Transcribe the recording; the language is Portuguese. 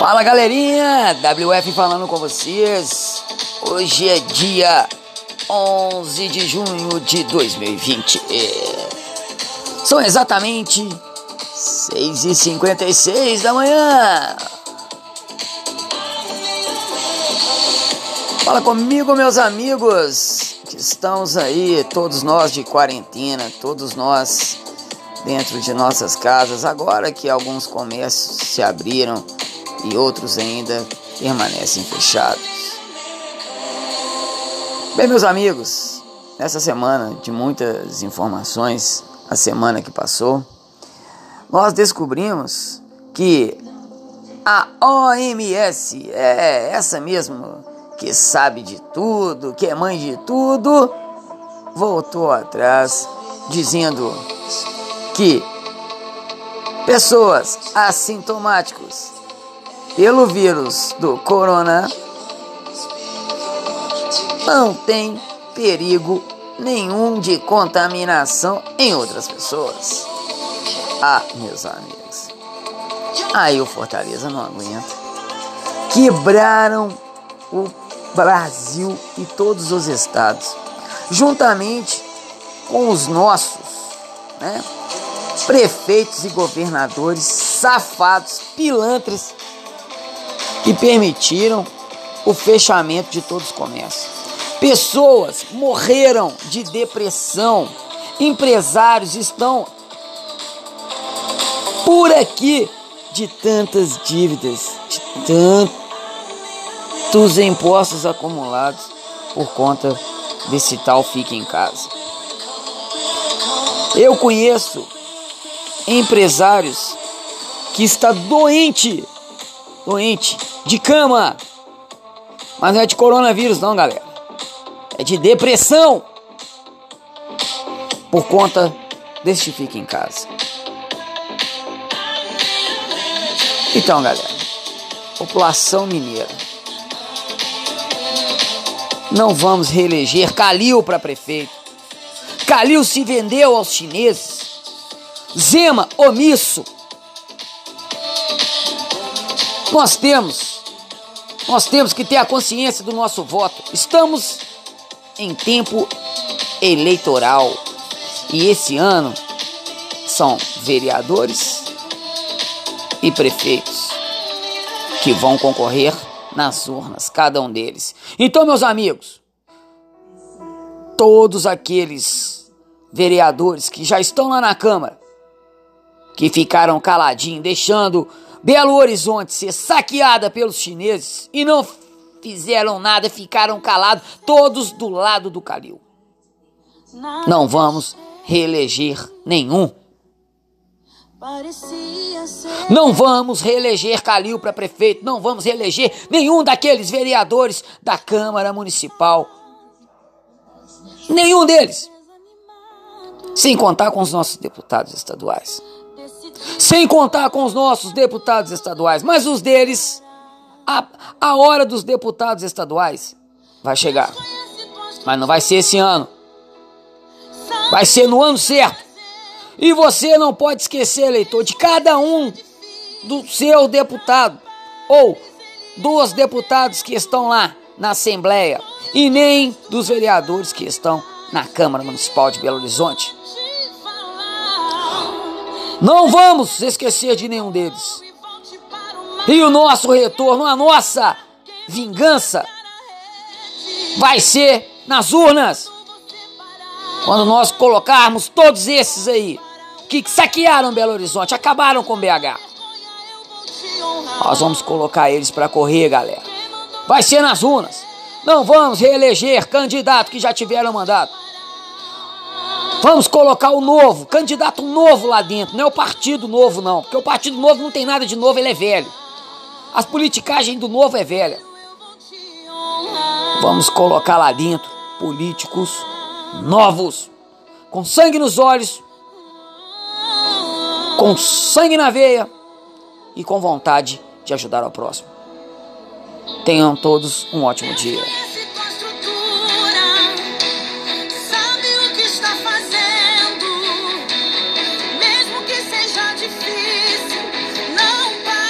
Fala galerinha, WF falando com vocês. Hoje é dia 11 de junho de 2020. São exatamente 6h56 da manhã. Fala comigo, meus amigos, que estamos aí, todos nós de quarentena, todos nós dentro de nossas casas, agora que alguns comércios se abriram e outros ainda permanecem fechados. Bem, meus amigos, nessa semana de muitas informações, a semana que passou, nós descobrimos que a OMS, é essa mesmo que sabe de tudo, que é mãe de tudo, voltou atrás dizendo que pessoas assintomáticos pelo vírus do corona não tem perigo nenhum de contaminação em outras pessoas. Ah, meus amigos, aí o Fortaleza não aguenta. Quebraram o Brasil e todos os estados, juntamente com os nossos, né? Prefeitos e governadores safados, pilantras, que permitiram o fechamento de todos os comércios. Pessoas morreram de depressão, empresários estão por aqui de tantas dívidas, de tantos impostos acumulados por conta desse tal fique em casa. Eu conheço empresários que está doente, doente, de cama. Mas não é de coronavírus não, galera. É de depressão. Por conta deste fique em casa. Então, galera, população mineira. Não vamos reeleger Calil para prefeito. Calil se vendeu aos chineses. Zema, omisso. Nós temos, nós temos que ter a consciência do nosso voto. Estamos em tempo eleitoral e esse ano são vereadores e prefeitos que vão concorrer nas urnas, cada um deles. Então, meus amigos, todos aqueles vereadores que já estão lá na Câmara, que ficaram caladinhos, deixando Belo Horizonte ser saqueada pelos chineses e não fizeram nada, ficaram calados, todos do lado do Calil. Não vamos reeleger nenhum não vamos reeleger Calil para prefeito, não vamos reeleger nenhum daqueles vereadores da Câmara Municipal. Nenhum deles. Sem contar com os nossos deputados estaduais. Sem contar com os nossos deputados estaduais. Mas os deles, a, a hora dos deputados estaduais vai chegar. Mas não vai ser esse ano. Vai ser no ano certo. E você não pode esquecer, eleitor, de cada um do seu deputado ou dos deputados que estão lá na Assembleia e nem dos vereadores que estão na Câmara Municipal de Belo Horizonte. Não vamos esquecer de nenhum deles. E o nosso retorno, a nossa vingança vai ser nas urnas. Quando nós colocarmos todos esses aí que saquearam Belo Horizonte, acabaram com BH. Nós vamos colocar eles para correr, galera. Vai ser nas urnas. Não vamos reeleger candidato que já tiveram mandato. Vamos colocar o novo, candidato novo lá dentro. Não é o partido novo, não. Porque o partido novo não tem nada de novo, ele é velho. As politicagens do novo é velha. Vamos colocar lá dentro políticos novos, com sangue nos olhos, com sangue na veia e com vontade de ajudar ao próximo. Tenham todos um ótimo dia.